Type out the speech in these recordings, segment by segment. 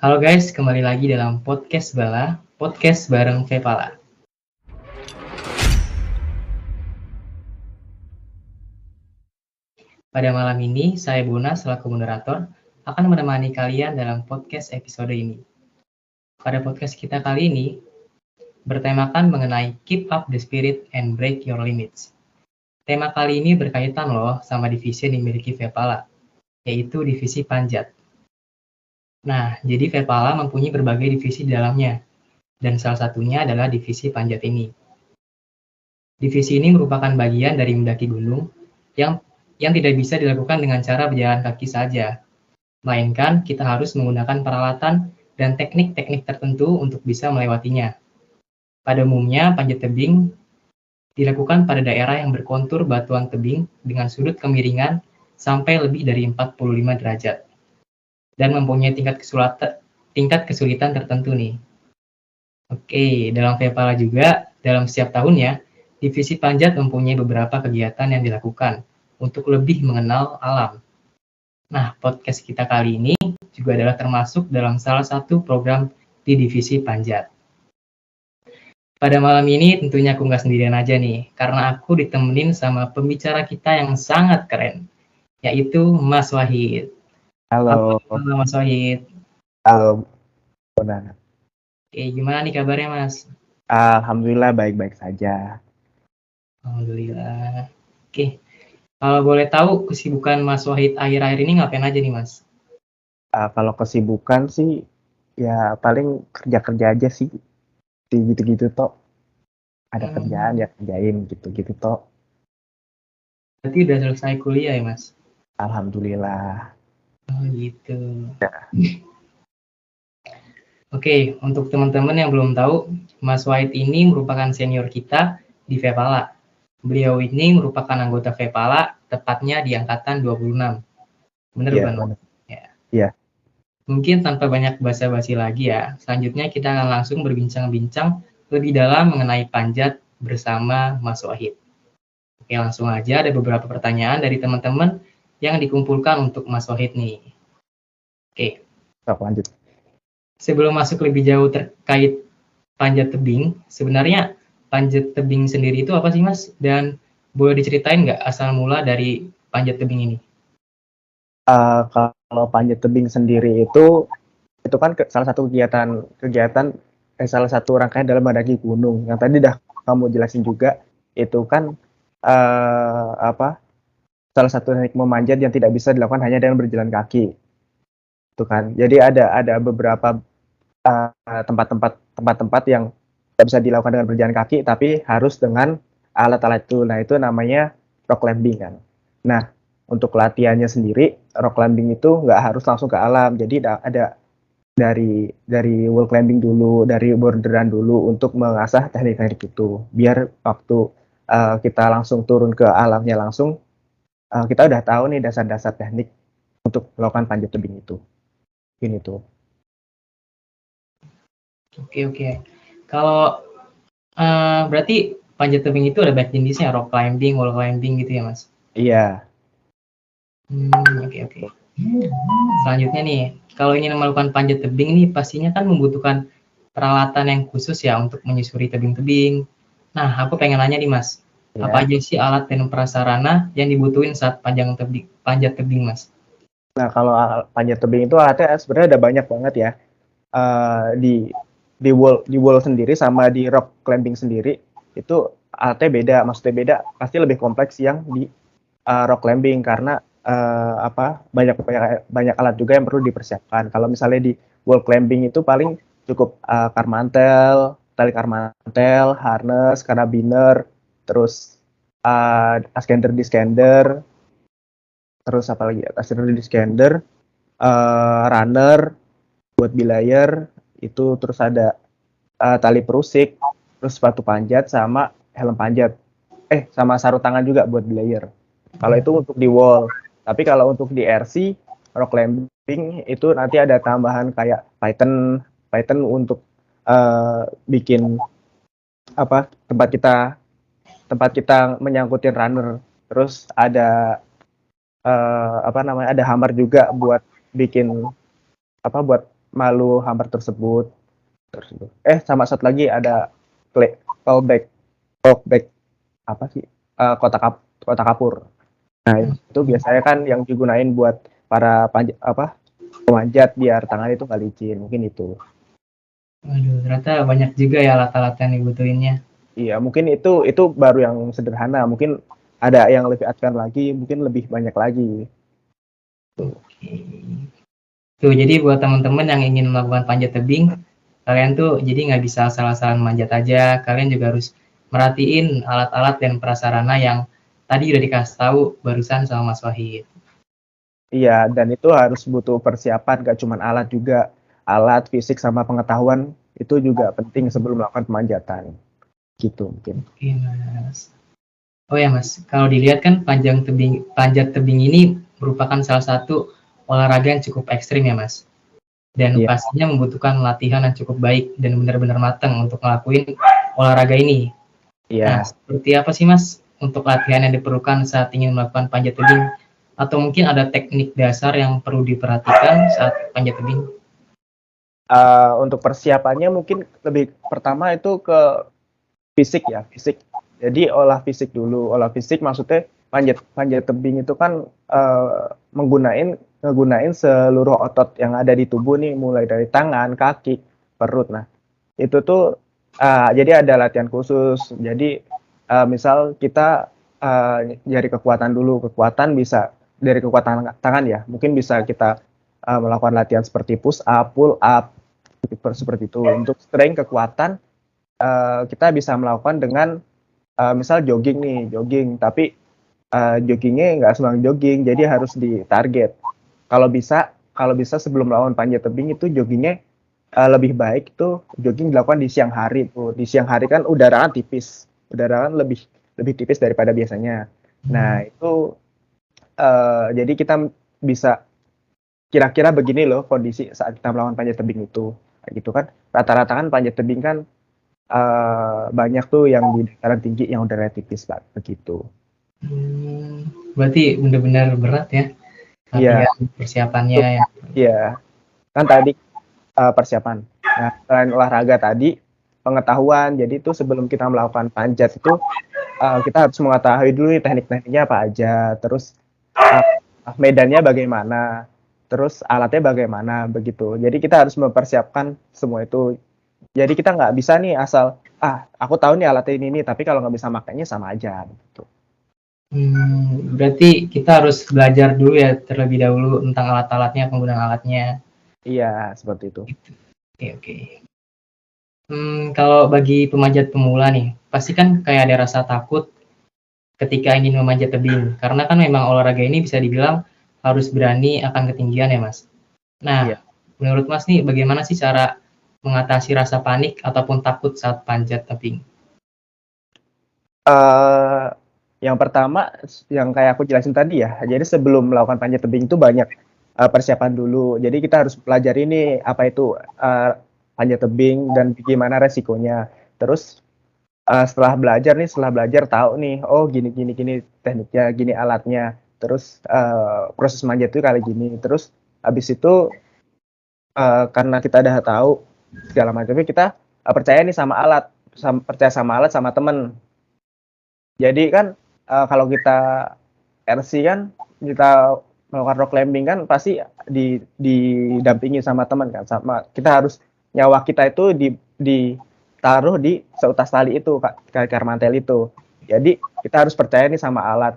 Halo guys, kembali lagi dalam podcast Bala, podcast bareng Vepala. Pada malam ini, saya Bona selaku moderator akan menemani kalian dalam podcast episode ini. Pada podcast kita kali ini, bertemakan mengenai Keep Up the Spirit and Break Your Limits. Tema kali ini berkaitan loh sama divisi yang dimiliki Vepala, yaitu divisi panjat. Nah, jadi Vepala mempunyai berbagai divisi di dalamnya, dan salah satunya adalah divisi panjat ini. Divisi ini merupakan bagian dari mendaki gunung yang yang tidak bisa dilakukan dengan cara berjalan kaki saja, melainkan kita harus menggunakan peralatan dan teknik-teknik tertentu untuk bisa melewatinya. Pada umumnya, panjat tebing dilakukan pada daerah yang berkontur batuan tebing dengan sudut kemiringan sampai lebih dari 45 derajat dan mempunyai tingkat kesulitan, tingkat kesulitan tertentu nih. Oke, dalam Vepala juga, dalam setiap tahunnya, divisi panjat mempunyai beberapa kegiatan yang dilakukan, untuk lebih mengenal alam. Nah, podcast kita kali ini juga adalah termasuk dalam salah satu program di divisi panjat. Pada malam ini tentunya aku nggak sendirian aja nih, karena aku ditemenin sama pembicara kita yang sangat keren, yaitu Mas Wahid. Halo. Halo Mas Wahid. Halo. Bona. Oke, gimana nih kabarnya Mas? Alhamdulillah baik-baik saja. Alhamdulillah. Oke, kalau boleh tahu kesibukan Mas Wahid akhir-akhir ini ngapain aja nih Mas? Uh, kalau kesibukan sih ya paling kerja-kerja aja sih. Gitu-gitu toh. Ada hmm. kerjaan ya kerjain gitu-gitu toh. Berarti udah selesai kuliah ya Mas? Alhamdulillah. Oh gitu. Ya. Oke, untuk teman-teman yang belum tahu, Mas Wahid ini merupakan senior kita di Vepala. Beliau ini merupakan anggota Vepala, tepatnya di angkatan 26. Benar yeah, bukan? Ya. Yeah. Mungkin tanpa banyak basa-basi lagi ya, selanjutnya kita akan langsung berbincang-bincang lebih dalam mengenai panjat bersama Mas Wahid. Oke, langsung aja ada beberapa pertanyaan dari teman-teman yang dikumpulkan untuk Mas Wahid nih. Oke. Oke. lanjut. Sebelum masuk lebih jauh terkait panjat tebing, sebenarnya panjat tebing sendiri itu apa sih Mas? Dan boleh diceritain nggak asal mula dari panjat tebing ini? Uh, kalau panjat tebing sendiri itu itu kan ke, salah satu kegiatan kegiatan eh, salah satu rangkaian dalam mendaki gunung yang tadi dah kamu jelasin juga itu kan uh, apa salah satu teknik memanjat yang tidak bisa dilakukan hanya dengan berjalan kaki itu kan jadi ada ada beberapa tempat-tempat uh, tempat-tempat yang bisa dilakukan dengan berjalan kaki, tapi harus dengan alat-alat itu. Nah, itu namanya rock climbing kan. Nah, untuk latihannya sendiri, rock climbing itu nggak harus langsung ke alam. Jadi ada dari dari wall climbing dulu, dari borderan dulu untuk mengasah teknik-teknik itu. Biar waktu uh, kita langsung turun ke alamnya langsung, uh, kita udah tahu nih dasar-dasar teknik untuk melakukan panjat tebing itu. Ini tuh. Oke oke. Kalau uh, berarti panjat tebing itu ada banyak jenisnya, rock climbing, wall climbing gitu ya, Mas? Iya. Hmm, oke okay, oke. Okay. Selanjutnya nih, kalau ingin melakukan panjat tebing nih pastinya kan membutuhkan peralatan yang khusus ya untuk menyusuri tebing-tebing. Nah, aku pengen nanya nih, Mas. Ya. Apa aja sih alat dan prasarana yang dibutuhin saat panjang tebing, panjat tebing, Mas? Nah, kalau panjat tebing itu alatnya sebenarnya ada banyak banget ya. Uh, di di wall di wall sendiri sama di rock climbing sendiri itu alatnya beda maksudnya beda pasti lebih kompleks yang di uh, rock climbing karena uh, apa banyak banyak banyak alat juga yang perlu dipersiapkan kalau misalnya di wall climbing itu paling cukup uh, karmantel tali karmantel harness karabiner terus uh, askender diskender terus apa lagi askender diskender uh, runner buat belayer itu terus ada uh, tali perusik, terus sepatu panjat sama helm panjat. Eh, sama sarung tangan juga buat belayer. Kalau itu untuk di wall. Tapi kalau untuk di RC, rock climbing itu nanti ada tambahan kayak Python, Python untuk uh, bikin apa tempat kita tempat kita menyangkutin runner. Terus ada uh, apa namanya ada hammer juga buat bikin apa buat malu hammer tersebut. Terus eh sama satu lagi ada play callback callback apa sih uh, kotak kap, kotak kapur. Nah itu biasanya kan yang digunain buat para panjat apa pemanjat biar tangan itu nggak licin mungkin itu. Waduh, ternyata banyak juga ya alat-alat yang dibutuhinnya. Iya, mungkin itu itu baru yang sederhana. Mungkin ada yang lebih advance lagi, mungkin lebih banyak lagi. Oke. Tuh, jadi buat teman-teman yang ingin melakukan panjat tebing, kalian tuh jadi nggak bisa salah-salah manjat aja. Kalian juga harus merhatiin alat-alat dan prasarana yang tadi udah dikasih tahu barusan sama Mas Wahid. Iya, dan itu harus butuh persiapan, gak cuma alat juga. Alat, fisik, sama pengetahuan itu juga penting sebelum melakukan pemanjatan. Gitu mungkin. Oke, Mas. Oh ya, Mas. Kalau dilihat kan panjang tebing, panjat tebing ini merupakan salah satu olahraga yang cukup ekstrim ya, Mas. Dan yeah. pastinya membutuhkan latihan yang cukup baik dan benar-benar matang untuk ngelakuin olahraga ini. Iya. Nah, seperti apa sih, Mas, untuk latihan yang diperlukan saat ingin melakukan panjat tebing atau mungkin ada teknik dasar yang perlu diperhatikan saat panjat tebing? Uh, untuk persiapannya mungkin lebih pertama itu ke fisik ya, fisik. Jadi olah fisik dulu. Olah fisik maksudnya panjat panjat tebing itu kan uh, menggunain ngegunain seluruh otot yang ada di tubuh nih, mulai dari tangan, kaki, perut. Nah, itu tuh uh, jadi ada latihan khusus. Jadi uh, misal kita uh, nyari kekuatan dulu, kekuatan bisa dari kekuatan tangan ya mungkin bisa kita uh, melakukan latihan seperti push up pull up seperti itu untuk strength kekuatan uh, kita bisa melakukan dengan uh, misal jogging nih jogging. Tapi uh, joggingnya nggak sembarang jogging jadi harus di target kalau bisa kalau bisa sebelum melawan panjat tebing itu joggingnya uh, lebih baik itu jogging dilakukan di siang hari tuh di siang hari kan udara kan tipis. Udara kan lebih lebih tipis daripada biasanya. Nah itu uh, jadi kita bisa kira-kira begini loh kondisi saat kita melawan panjat tebing itu. Gitu kan. Rata-rata kan panjat tebing kan uh, banyak tuh yang di dataran tinggi yang udah tipis lah begitu. Hmm, berarti benar-benar berat ya iya. persiapannya ya. Iya. Kan tadi uh, persiapan. Nah selain olahraga tadi pengetahuan. Jadi itu sebelum kita melakukan panjat itu uh, kita harus mengetahui dulu nih teknik-tekniknya apa aja. Terus uh, medannya bagaimana, terus alatnya bagaimana begitu. Jadi kita harus mempersiapkan semua itu. Jadi kita nggak bisa nih asal ah aku tahu nih alatnya ini nih, tapi kalau nggak bisa makainya sama aja gitu. Hmm, berarti kita harus belajar dulu ya terlebih dahulu tentang alat-alatnya, penggunaan alatnya. Iya, seperti itu. Gitu. Oke, oke. Hmm, kalau bagi pemanjat pemula nih, pasti kan kayak ada rasa takut ketika ingin memanjat tebing karena kan memang olahraga ini bisa dibilang harus berani akan ketinggian ya mas. Nah iya. menurut mas nih bagaimana sih cara mengatasi rasa panik ataupun takut saat panjat tebing? Uh, yang pertama yang kayak aku jelasin tadi ya, jadi sebelum melakukan panjat tebing itu banyak uh, persiapan dulu. Jadi kita harus pelajari ini apa itu uh, panjat tebing dan bagaimana resikonya. Terus uh, setelah belajar nih setelah belajar tahu nih oh gini gini gini tekniknya gini alatnya terus uh, proses manjat itu kali gini terus habis itu uh, karena kita udah tahu segala macamnya kita uh, percaya nih sama alat sama, percaya sama alat sama temen. Jadi kan uh, kalau kita RC kan kita melakukan rock climbing kan pasti di didampingi sama teman kan. Sama kita harus nyawa kita itu di di taruh di seutas tali itu kak mantel itu. Jadi kita harus percaya nih sama alat.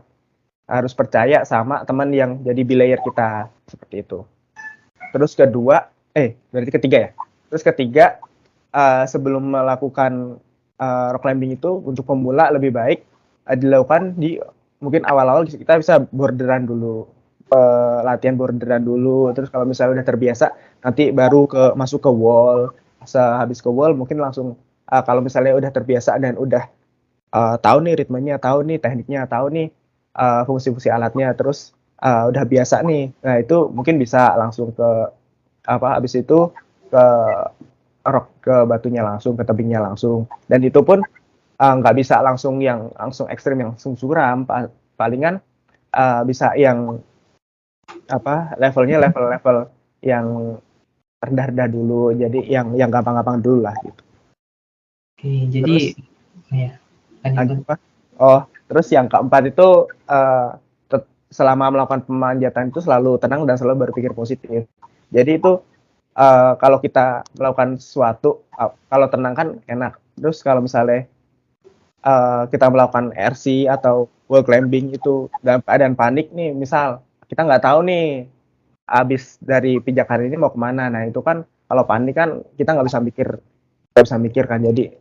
Harus percaya sama teman yang jadi belayer kita. Seperti itu. Terus kedua eh berarti ketiga ya terus ketiga uh, sebelum melakukan uh, rock climbing itu untuk pemula lebih baik uh, dilakukan di mungkin awal-awal kita bisa borderan dulu. Uh, latihan borderan dulu. Terus kalau misalnya udah terbiasa nanti baru ke masuk ke wall. Sehabis ke wall mungkin langsung uh, kalau misalnya udah terbiasa dan udah uh, tahu nih ritmenya, tahu nih tekniknya, tahu nih uh, fungsi-fungsi alatnya, terus uh, udah biasa nih, nah itu mungkin bisa langsung ke apa habis itu ke rock ke batunya langsung, ke tebingnya langsung, dan itu pun nggak uh, bisa langsung yang langsung ekstrim yang langsung suram, palingan uh, bisa yang apa levelnya level-level yang rendah-rendah dulu. Jadi yang yang gampang-gampang dulu lah gitu. Oke, jadi ya. Lanjut, apa? Oh, terus yang keempat itu uh, selama melakukan pemanjatan itu selalu tenang dan selalu berpikir positif. Jadi itu uh, kalau kita melakukan sesuatu, uh, kalau tenang kan enak. Terus kalau misalnya uh, kita melakukan RC atau wall climbing itu dalam keadaan panik nih, misal kita nggak tahu nih abis dari pijakan ini mau ke mana. Nah itu kan kalau panik kan kita nggak bisa mikir, nggak bisa mikir kan. Jadi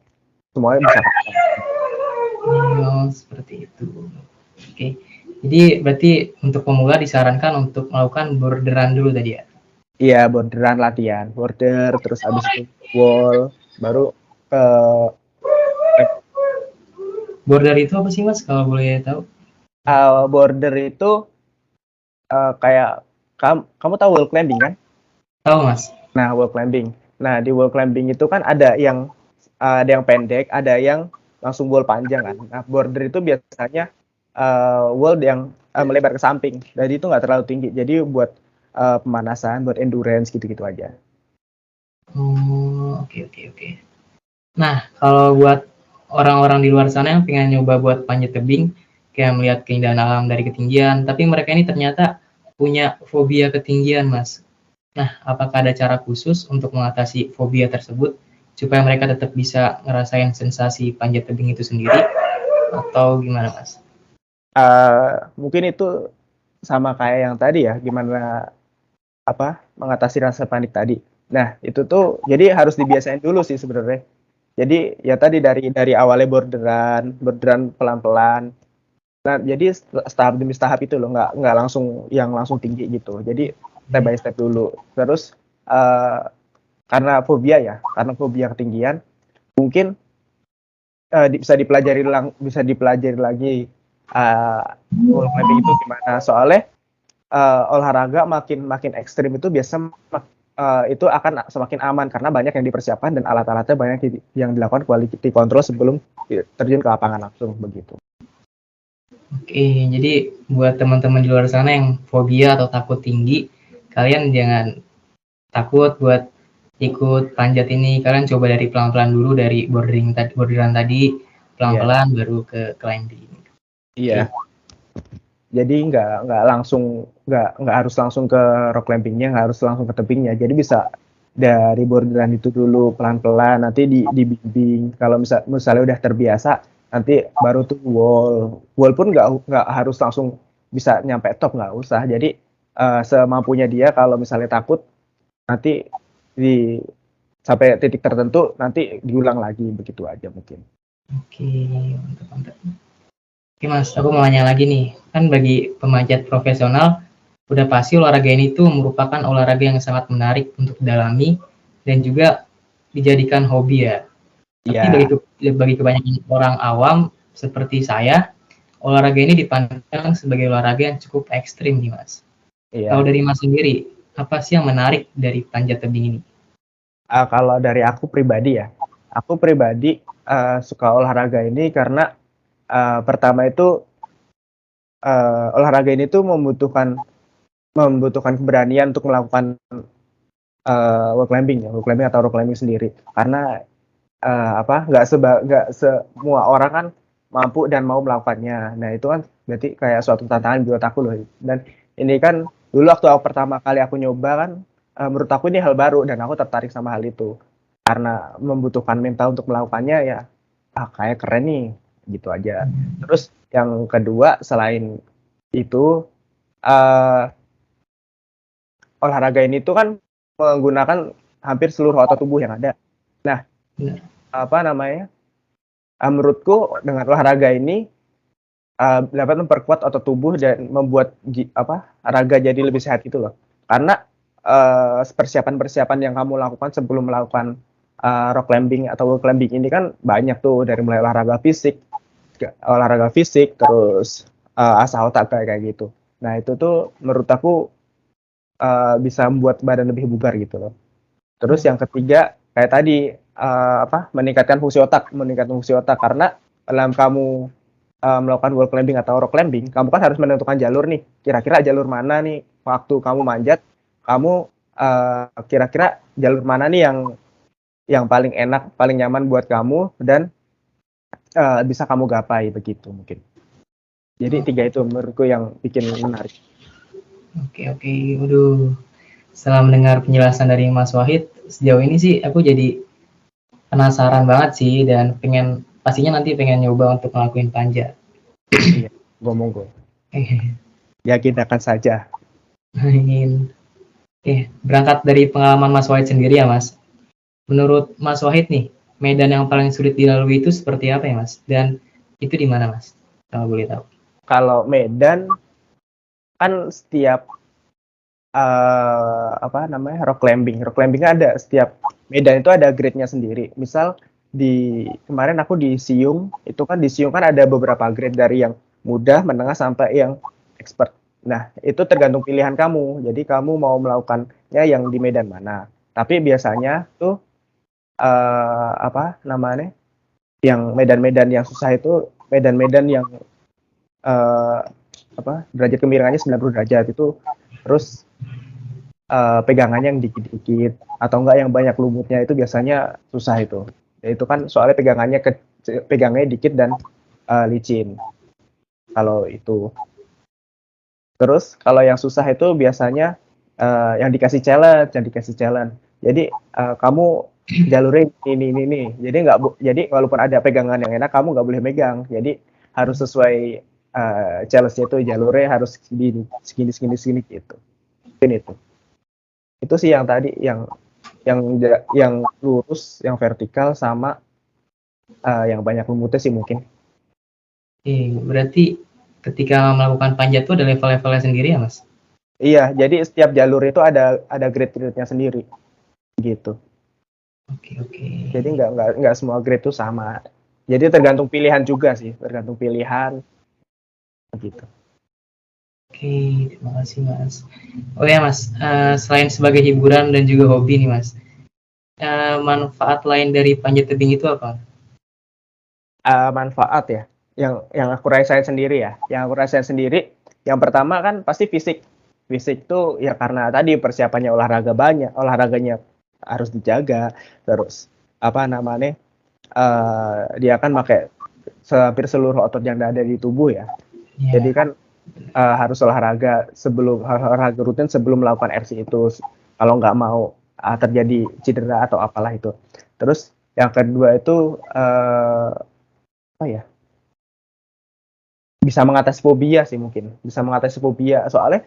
semuanya bisa. Oh seperti itu. Oke. Jadi berarti untuk pemula disarankan untuk melakukan borderan dulu tadi ya? Iya borderan latihan, border terus abis itu wall, baru ke border itu apa sih mas kalau boleh tahu? Uh, border itu uh, kayak kamu, kamu tahu wall climbing kan? Tahu mas. Nah wall climbing. Nah di wall climbing itu kan ada yang uh, ada yang pendek, ada yang langsung wall panjang kan. Nah border itu biasanya uh, wall yang uh, melebar ke samping. Jadi itu nggak terlalu tinggi. Jadi buat uh, pemanasan, buat endurance gitu-gitu aja. Oh oke okay, oke okay, oke. Okay. Nah kalau buat orang-orang di luar sana yang pengen nyoba buat panjat tebing, kayak melihat keindahan alam dari ketinggian, tapi mereka ini ternyata punya fobia ketinggian, Mas. Nah, apakah ada cara khusus untuk mengatasi fobia tersebut supaya mereka tetap bisa ngerasain sensasi panjat tebing itu sendiri atau gimana, Mas? Uh, mungkin itu sama kayak yang tadi ya, gimana apa mengatasi rasa panik tadi. Nah, itu tuh jadi harus dibiasain dulu sih sebenarnya. Jadi ya tadi dari dari awalnya borderan, borderan pelan-pelan, Nah, jadi tahap demi tahap itu loh, nggak nggak langsung yang langsung tinggi gitu. Jadi step by step dulu. Terus uh, karena fobia ya, karena fobia ketinggian, mungkin uh, di, bisa dipelajari lang, bisa dipelajari lagi uh, lebih itu gimana. Soalnya uh, olahraga makin makin ekstrim itu biasa uh, itu akan semakin aman karena banyak yang dipersiapkan dan alat-alatnya banyak yang dilakukan quality control sebelum terjun ke lapangan langsung begitu. Oke, jadi buat teman-teman di luar sana yang fobia atau takut tinggi, kalian jangan takut buat ikut panjat ini. Kalian coba dari pelan-pelan dulu dari bordering tadi, borderan tadi, pelan-pelan yeah. baru ke climbing. Iya. Yeah. Jadi nggak nggak langsung nggak nggak harus langsung ke rock climbingnya, nggak harus langsung ke tebingnya. Jadi bisa dari borderan itu dulu pelan-pelan, nanti di dibimbing. Kalau misal misalnya udah terbiasa, nanti baru tuh wall. Wall pun nggak nggak harus langsung bisa nyampe top nggak usah. Jadi uh, semampunya dia kalau misalnya takut nanti di sampai titik tertentu nanti diulang lagi. Begitu aja mungkin. Oke mantap mantap oke mas aku mau nanya lagi nih kan bagi pemanjat profesional udah pasti olahraga ini tuh merupakan olahraga yang sangat menarik untuk didalami dan juga dijadikan hobi ya tapi yeah. bagi, bagi kebanyakan orang awam seperti saya, olahraga ini dipandang sebagai olahraga yang cukup ekstrim nih mas. Yeah. Kalau dari mas sendiri, apa sih yang menarik dari panjat tebing ini? Uh, kalau dari aku pribadi ya, aku pribadi uh, suka olahraga ini karena uh, pertama itu uh, olahraga ini tuh membutuhkan membutuhkan keberanian untuk melakukan uh, wall climbing ya, wall climbing atau rock climbing sendiri. Karena uh, apa nggak seba nggak semua orang kan mampu dan mau melakukannya. Nah itu kan berarti kayak suatu tantangan buat aku loh. Dan ini kan dulu waktu aku pertama kali aku nyoba kan, uh, menurut aku ini hal baru dan aku tertarik sama hal itu. Karena membutuhkan mental untuk melakukannya ya, ah kayak keren nih, gitu aja. Terus yang kedua selain itu uh, olahraga ini tuh kan menggunakan hampir seluruh otot tubuh yang ada. Nah, apa namanya? Uh, menurutku dengan olahraga ini uh, dapat memperkuat otot tubuh dan membuat apa raga jadi lebih sehat itu loh. Karena persiapan-persiapan uh, yang kamu lakukan sebelum melakukan uh, rock climbing atau wall climbing ini kan banyak tuh dari mulai olahraga fisik, olahraga fisik, terus uh, asal otak kayak kayak gitu. Nah itu tuh menurut aku uh, bisa membuat badan lebih bugar gitu loh. Terus yang ketiga kayak tadi uh, apa meningkatkan fungsi otak, meningkatkan fungsi otak karena dalam kamu uh, melakukan wall climbing atau rock climbing, kamu kan harus menentukan jalur nih. Kira-kira jalur mana nih waktu kamu manjat, kamu uh, kira-kira jalur mana nih yang yang paling enak, paling nyaman buat kamu dan uh, bisa kamu gapai begitu mungkin. Jadi oh. tiga itu menurutku yang bikin menarik. Oke oke, waduh. Setelah mendengar penjelasan dari Mas Wahid, sejauh ini sih aku jadi penasaran banget sih dan pengen pastinya nanti pengen nyoba untuk ngelakuin panja. Iya, gue monggo. Yakin akan saja. Ingin. Eh, berangkat dari pengalaman Mas Wahid sendiri ya Mas. Menurut Mas Wahid nih, medan yang paling sulit dilalui itu seperti apa ya Mas? Dan itu di mana Mas? Kalau boleh tahu. Kalau medan kan setiap uh, apa namanya rock climbing, rock climbing ada setiap medan itu ada grade-nya sendiri. Misal di kemarin aku di Siung itu kan di Siung kan ada beberapa grade dari yang mudah, menengah sampai yang expert. Nah, itu tergantung pilihan kamu. Jadi kamu mau melakukannya yang di medan mana. Tapi biasanya tuh uh, apa namanya? Yang medan-medan yang susah itu medan-medan yang uh, apa? derajat kemiringannya 90 derajat itu terus uh, pegangannya yang dikit-dikit atau enggak yang banyak lumutnya itu biasanya susah itu ya itu kan soalnya pegangannya ke pegangnya dikit dan uh, licin kalau itu terus kalau yang susah itu biasanya uh, yang dikasih challenge yang dikasih challenge jadi uh, kamu jalurnya ini ini ini jadi nggak jadi walaupun ada pegangan yang enak kamu nggak boleh megang jadi harus sesuai uh, challenge itu jalurnya harus segini segini segini segini gitu ini itu itu sih yang tadi yang yang yang lurus, yang vertikal sama uh, yang banyak lumutnya sih mungkin. Oke, berarti ketika melakukan panjat itu ada level-levelnya sendiri ya, Mas? Iya, jadi setiap jalur itu ada ada grade-grade-nya sendiri. Gitu. Oke, oke. Jadi nggak nggak nggak semua grade itu sama. Jadi tergantung pilihan juga sih, tergantung pilihan. Gitu. Oke, terima kasih Mas. Oh ya Mas, uh, selain sebagai hiburan dan juga hobi nih Mas, uh, manfaat lain dari panjat tebing itu apa? Uh, manfaat ya, yang yang aku rasain sendiri ya, yang aku rasain sendiri, yang pertama kan pasti fisik. Fisik tuh ya karena tadi persiapannya olahraga banyak, olahraganya harus dijaga, terus apa namanya, uh, dia kan pakai hampir seluruh otot yang ada di tubuh ya. Yeah. Jadi kan uh, harus olahraga sebelum olahraga rutin sebelum melakukan RC itu kalau nggak mau uh, terjadi cedera atau apalah itu. Terus yang kedua itu uh, apa ya? Bisa mengatasi fobia sih mungkin. Bisa mengatasi fobia soalnya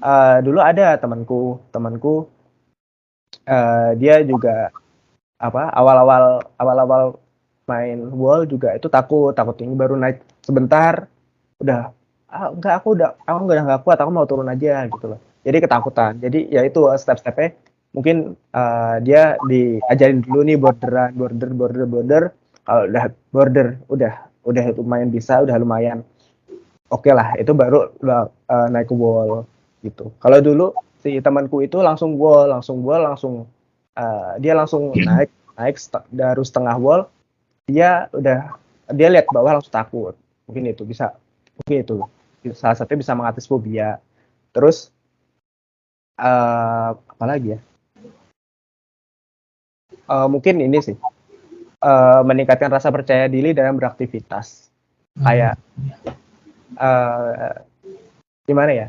uh, dulu ada temanku, temanku uh, dia juga apa awal-awal awal-awal main wall juga itu takut takut tinggi baru naik sebentar udah ah, enggak aku udah aku udah nggak kuat aku mau turun aja gitu loh. Jadi ketakutan. Jadi ya itu step-stepnya mungkin uh, dia diajarin dulu nih borderan border border border. Kalau udah border udah udah lumayan bisa udah lumayan oke okay lah itu baru uh, naik ke wall gitu. Kalau dulu si temanku itu langsung wall langsung wall langsung uh, dia langsung naik naik dari setengah wall dia udah dia lihat bawah langsung takut. Mungkin itu bisa mungkin itu salah satunya bisa mengatasi fobia. Terus uh, apa lagi ya? Uh, mungkin ini sih uh, meningkatkan rasa percaya diri dalam beraktivitas. Hmm. kayak uh, gimana ya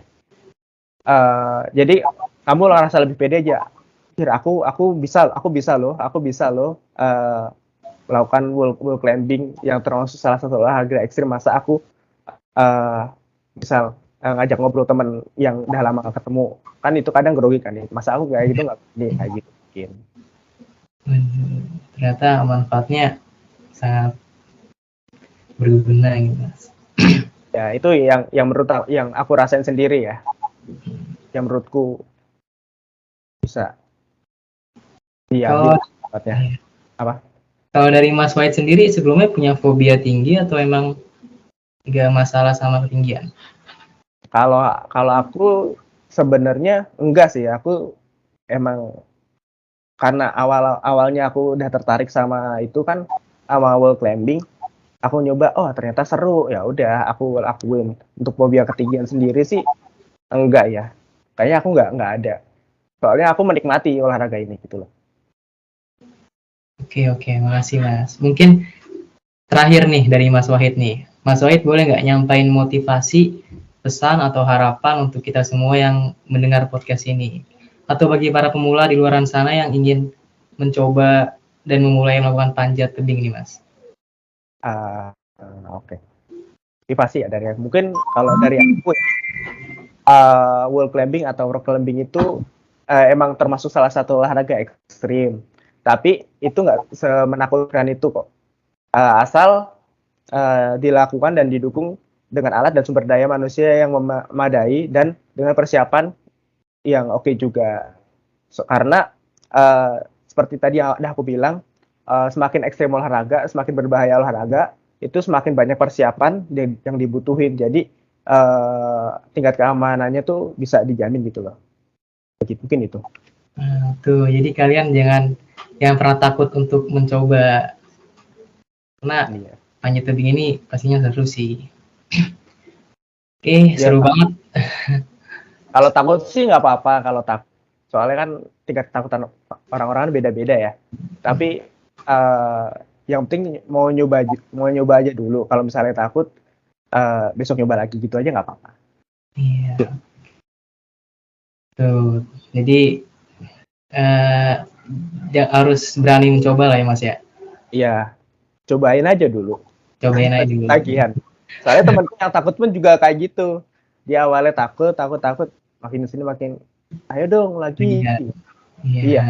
uh, jadi kamu rasa lebih pede aja. Aku aku bisa aku bisa loh aku bisa loh uh, melakukan wall, wall climbing yang termasuk salah satu olahraga ekstrim masa aku. Uh, misal uh, ngajak ngobrol temen yang udah lama gak ketemu. Kan itu kadang grogi kan nih masa aku kayak gitu nggak nih kayak gitu mungkin. Ternyata manfaatnya sangat berguna gitu mas. Ya itu yang yang menurut yang aku rasain sendiri ya yang menurutku bisa. Iya kalau, iya. apa? Kalau dari Mas White sendiri sebelumnya punya fobia tinggi atau emang nggak masalah sama ketinggian? Kalau kalau aku sebenarnya enggak sih, aku emang karena awal awalnya aku udah tertarik sama itu kan sama wall climbing, aku nyoba oh ternyata seru. Ya udah aku lakuin. Untuk fobia ketinggian sendiri sih enggak ya kayaknya aku enggak enggak ada soalnya aku menikmati olahraga ini gitu loh Oke oke, makasih Mas. Mungkin terakhir nih dari Mas Wahid nih. Mas Wahid boleh nggak nyampain motivasi, pesan atau harapan untuk kita semua yang mendengar podcast ini? Atau bagi para pemula di luar sana yang ingin mencoba dan memulai melakukan panjat tebing nih Mas? Uh, Oke. Okay. Motivasi ya dari mungkin kalau dari aku ya, uh, wall climbing atau rock climbing itu uh, emang termasuk salah satu olahraga ekstrim tapi itu nggak semenakutkan itu kok. Uh, asal uh, dilakukan dan didukung dengan alat dan sumber daya manusia yang memadai dan dengan persiapan yang oke okay juga. So, karena uh, seperti tadi yang udah aku bilang, uh, semakin ekstrem olahraga, semakin berbahaya olahraga, itu semakin banyak persiapan yang dibutuhin. Jadi uh, tingkat keamanannya tuh bisa dijamin gitu loh. Mungkin itu. Nah, tuh, jadi kalian jangan yang pernah takut untuk mencoba. Karena iya. panjat tebing ini pastinya seru sih. Oke okay, ya, seru banget. Kalau takut sih nggak apa-apa kalau tak soalnya kan tingkat ketakutan orang-orang kan beda-beda ya. Tapi uh, yang penting mau nyoba mau nyoba aja dulu. Kalau misalnya takut uh, besok nyoba lagi gitu aja nggak apa-apa. Iya. Tuh jadi uh, ya, harus berani mencoba lah ya mas ya? Iya. Cobain aja dulu. Cobain aja dulu. Tagihan. Soalnya temanku yang takut pun juga kayak gitu. Di awalnya takut takut takut. Makin sini makin ayo dong lagi. Iya, iya. iya.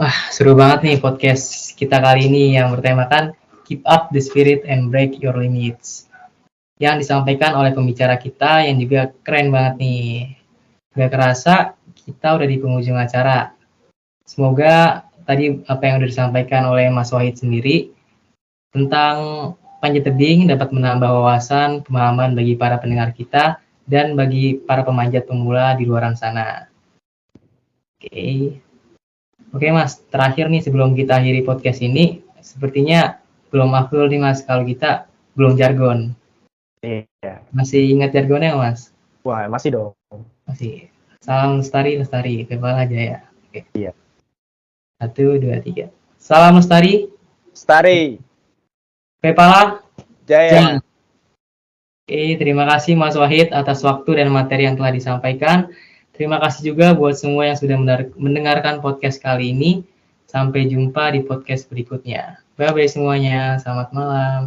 wah seru banget nih podcast kita kali ini yang bertemakan keep up the spirit and break your limits yang disampaikan oleh pembicara kita yang juga keren banget nih Gak kerasa kita udah di penghujung acara. Semoga tadi apa yang sudah disampaikan oleh Mas Wahid sendiri tentang panjat tebing dapat menambah wawasan, pemahaman bagi para pendengar kita dan bagi para pemanjat pemula di luar sana. Oke. Okay. Oke okay, Mas, terakhir nih sebelum kita akhiri podcast ini, sepertinya belum afdol nih Mas kalau kita belum jargon. Iya. Masih ingat jargonnya Mas? Wah, masih dong. Masih. Salam lestari, lestari. Kepala aja ya. Oke. Iya. Satu, dua, tiga. Salam lestari. Lestari. Kepala. Jaya. Oke, terima kasih Mas Wahid atas waktu dan materi yang telah disampaikan. Terima kasih juga buat semua yang sudah mendengarkan podcast kali ini. Sampai jumpa di podcast berikutnya. Bye-bye semuanya. Selamat malam.